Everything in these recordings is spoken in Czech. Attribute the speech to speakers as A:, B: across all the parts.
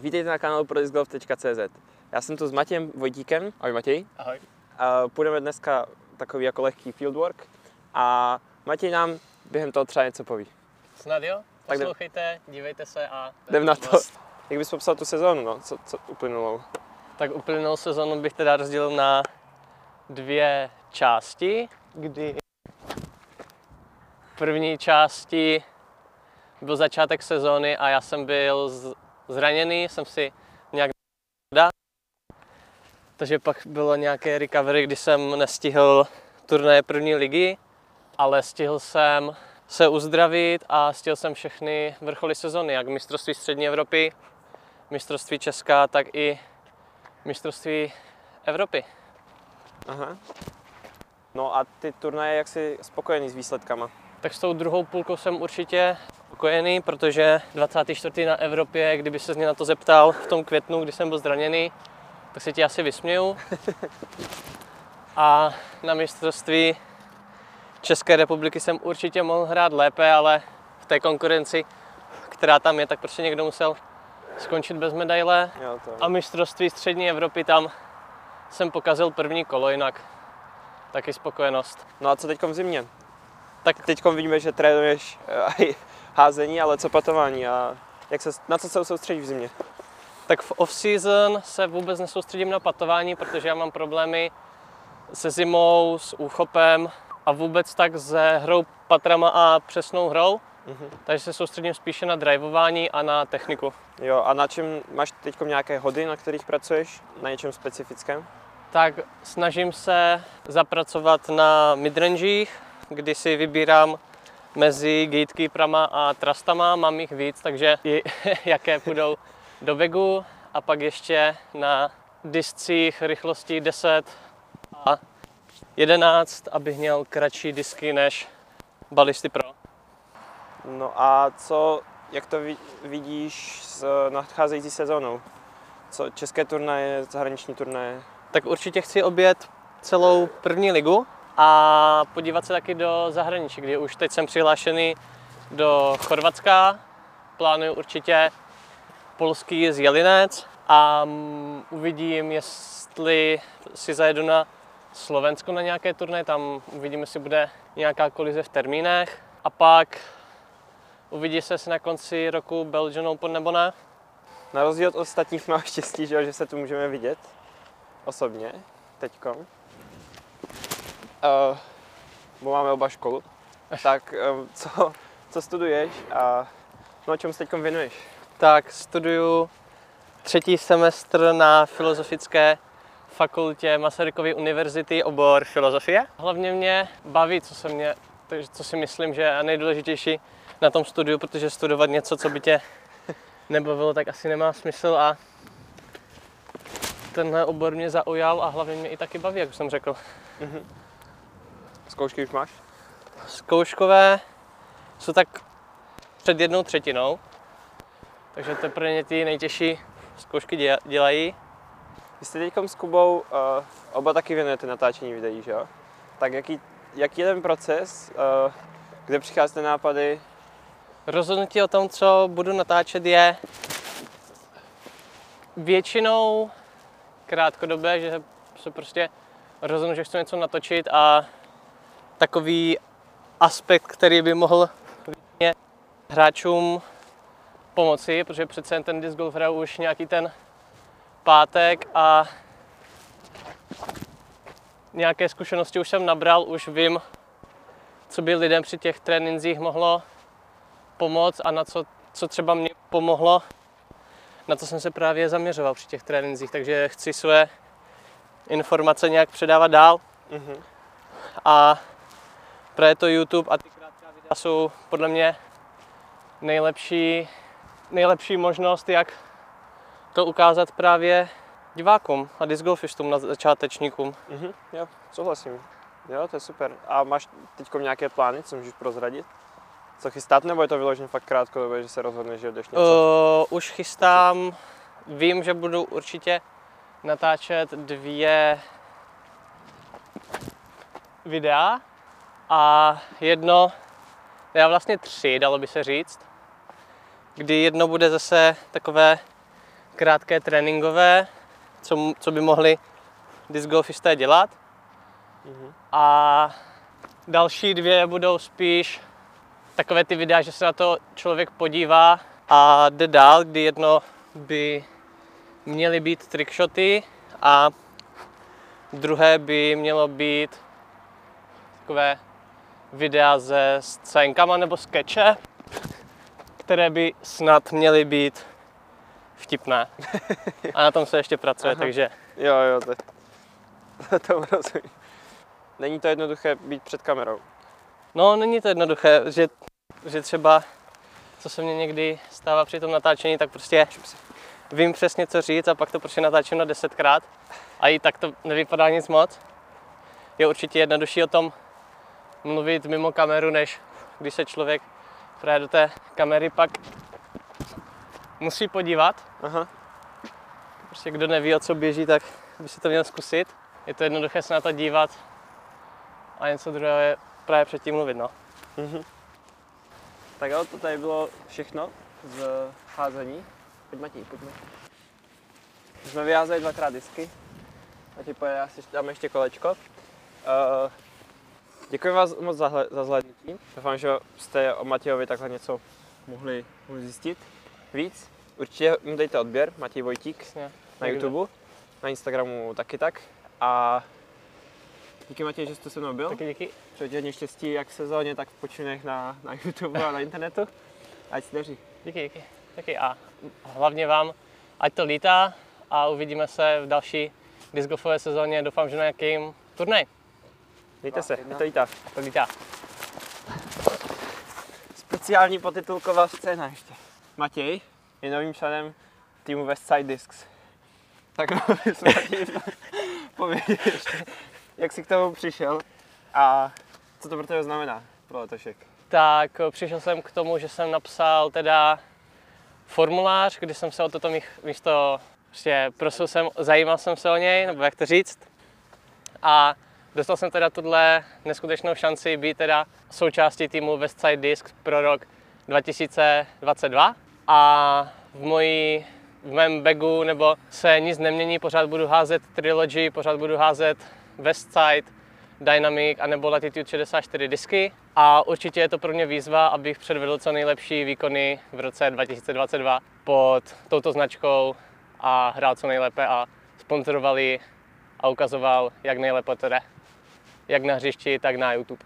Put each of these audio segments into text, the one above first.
A: Vítejte na kanálu prodiscgolf.cz. Já jsem tu s Matějem Vojtíkem. Ahoj Matěj.
B: Ahoj.
A: A půjdeme dneska takový jako lehký fieldwork a Matěj nám během toho třeba něco poví.
B: Snad jo? Poslouchejte, dívejte se a...
A: Jdem na to. Jak bys popsal tu sezónu, no, co, co uplynulou?
B: Tak uplynulou sezónu bych teda rozdělil na dvě části, kdy v první části byl začátek sezóny a já jsem byl z- zraněný, jsem si nějak dá. Takže pak bylo nějaké recovery, kdy jsem nestihl turnaje první ligy, ale stihl jsem se uzdravit a stihl jsem všechny vrcholy sezóny, jak mistrovství střední Evropy, mistrovství Česka, tak i mistrovství Evropy.
A: Aha. No a ty turnaje, jak jsi spokojený s výsledkama?
B: Tak s tou druhou půlkou jsem určitě spokojený, protože 24. na Evropě, kdyby se mě na to zeptal v tom květnu, kdy jsem byl zraněný, tak se ti asi vysměju. A na mistrovství České republiky jsem určitě mohl hrát lépe, ale v té konkurenci, která tam je, tak prostě někdo musel skončit bez medaile. A mistrovství střední Evropy tam jsem pokazil první kolo, jinak taky spokojenost.
A: No a co teď v zimě?
B: Tak
A: Teď vidíme, že trénuješ eh, i házení, ale co patování a jak se, na co se soustředíš v zimě?
B: Tak v off-season se vůbec nesoustředím na patování, protože já mám problémy se zimou, s úchopem a vůbec tak se hrou patrama a přesnou hrou.
A: Mhm.
B: Takže se soustředím spíše na drivování a na techniku.
A: Jo, a na čem máš teď nějaké hody, na kterých pracuješ? Na něčem specifickém?
B: Tak snažím se zapracovat na midrangích, kdy si vybírám mezi gatekeeperama a trustama, mám jich víc, takže i jaké půjdou do vegu a pak ještě na discích rychlosti 10 a 11, abych měl kratší disky než Balisty Pro.
A: No a co, jak to vi- vidíš s nadcházející sezónou? Co české turnaje, zahraniční turnaje?
B: Tak určitě chci obět celou první ligu a podívat se taky do zahraničí, kdy už teď jsem přihlášený do Chorvatska. Plánuju určitě polský z Jelinec a mm, uvidím, jestli si zajedu na Slovensko na nějaké turné, tam uvidím, jestli bude nějaká kolize v termínech. A pak uvidí se, na konci roku Belgian Open nebo ne.
A: Na rozdíl od ostatních máš štěstí, že se tu můžeme vidět osobně, teďkom. Uh, bo máme oba školu. Tak um, co, co studuješ a no, čemu se teďkom věnuješ?
B: Tak studuju třetí semestr na Filozofické fakultě Masarykovy univerzity, obor filozofie. Hlavně mě baví, co, se mě, co si myslím, že je nejdůležitější na tom studiu, protože studovat něco, co by tě nebavilo, tak asi nemá smysl a tenhle obor mě zaujal a hlavně mě i taky baví, jak už jsem řekl.
A: Zkoušky už máš?
B: Zkouškové jsou tak před jednou třetinou, takže teprve ty nejtěžší zkoušky děla- dělají.
A: Vy jste teďkom s Kubou uh, oba taky věnujete natáčení videí, že jo? Tak jaký, jaký je ten proces, uh, kde přicházíte nápady?
B: Rozhodnutí o tom, co budu natáčet, je většinou krátkodobé, že se prostě rozhodnu, že chci něco natočit a takový aspekt, který by mohl hráčům pomoci, protože přece jen ten disc golf hraju už nějaký ten pátek a nějaké zkušenosti už jsem nabral, už vím, co by lidem při těch trénincích mohlo pomoct a na co, co třeba mě pomohlo, na to jsem se právě zaměřoval při těch trénincích, takže chci své informace nějak předávat dál
A: Mhm.
B: a právě to YouTube a ty krátká videa jsou podle mě nejlepší, nejlepší možnost, jak to ukázat právě divákům a disc golfistům na začátečníkům.
A: Mhm, jo, souhlasím. Jo, to je super. A máš teď nějaké plány, co můžeš prozradit? Co chystat, nebo je to vyloženě fakt krátkodobé, že se rozhodneš, že jdeš něco?
B: Uh, už chystám, vím, že budu určitě natáčet dvě videa a jedno, já vlastně tři, dalo by se říct, kdy jedno bude zase takové krátké tréninkové, co, co by mohli disc golfisté dělat. A další dvě budou spíš takové ty videa, že se na to člověk podívá a jde dál, kdy jedno by měly být trickshoty a druhé by mělo být takové videa se scénkama nebo skeče, které by snad měly být vtipné. A na tom se ještě pracuje,
A: Aha.
B: takže
A: Jo, jo, to, to rozumím. Není to jednoduché být před kamerou.
B: no není to jednoduché, že, že třeba co se mně někdy stává při tom natáčení, tak prostě vím přesně co říct a pak to prostě natáčím na desetkrát a i tak to nevypadá nic moc. Je určitě jednodušší o tom mluvit mimo kameru, než když se člověk právě do té kamery pak musí podívat.
A: Aha.
B: Prostě kdo neví, o co běží, tak by si to měl zkusit. Je to jednoduché se na to dívat a něco druhého je právě předtím mluvit. No.
A: Tak jo, to tady bylo všechno z házení. Pojď Matěj, pojďme. Jsme vyházeli dvakrát disky. Matěj pojede, já si dáme ještě kolečko. Uh, děkuji vás moc za, za zhlédnutí. Doufám, že jste o Matějovi takhle něco mohli, mohli zjistit víc. Určitě mu dejte odběr, Matěj Vojtík
B: Přesně.
A: na. YouTube, na Instagramu taky tak. A díky Matěj, že jste se mnou byl.
B: Taky díky.
A: Přeji hodně štěstí jak v sezóně, tak v počinech na, na YouTube a na internetu. Ať se daří.
B: Díky, díky. Taky a hlavně vám, ať to lítá a uvidíme se v další disc golfové sezóně. Doufám, že na nějakým turnaj.
A: Mějte se, je to lítá.
B: To lítá.
A: Speciální potitulková scéna ještě. Matěj je novým členem týmu Westside Discs. Tak no, povědět ještě, jak jsi k tomu přišel a co to pro tebe znamená pro letošek.
B: Tak eh, přišel jsem k tomu, že jsem napsal teda formulář, kdy jsem se o toto místo prostě prosil jsem, zajímal jsem se o něj, nebo jak to říct. A dostal jsem teda tuhle neskutečnou šanci být teda součástí týmu Westside Disc pro rok 2022. A v mojí v mém bagu nebo se nic nemění, pořád budu házet Trilogy, pořád budu házet Westside, Dynamic a nebo Latitude 64 disky a určitě je to pro mě výzva, abych předvedl co nejlepší výkony v roce 2022 pod touto značkou a hrál co nejlépe a sponzorovali a ukazoval, jak nejlépe to jde. Jak na hřišti, tak na YouTube.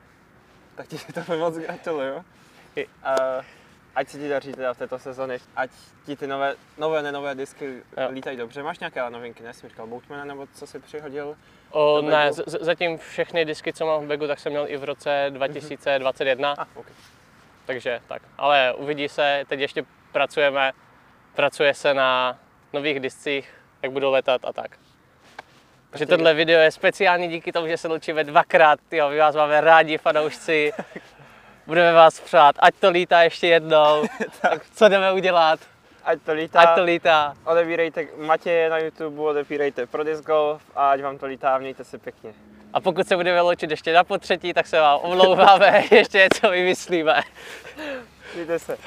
A: Tak ti to moc gratuluju. A ať se ti daří teda v této sezóně, ať ti ty nové, nové, nenové disky
B: Jo.
A: lítají dobře. Máš nějaké novinky, ne? Jsi říkal Boatmana, nebo co jsi přihodil?
B: O, ne, z- zatím všechny disky, co mám v bagu, tak jsem měl i v roce 2021.
A: A, ok.
B: Takže tak. Ale uvidí se, teď ještě pracujeme, pracuje se na nových discích, jak budou letat a tak.
A: Ty-
B: tohle video je speciální díky tomu, že se loučíme dvakrát, tyjo, my vás máme rádi, fanoušci. Budeme vás přát, ať to lítá ještě jednou. tak co jdeme udělat?
A: Ať to lítá.
B: Ať to lítá.
A: Odebírejte Matěje na YouTube, odebírejte pro Disc Golf a ať vám to lítá mějte se pěkně.
B: A pokud se budeme loučit ještě na potřetí, tak se vám omlouváme, ještě něco vymyslíme.
A: Mějte se.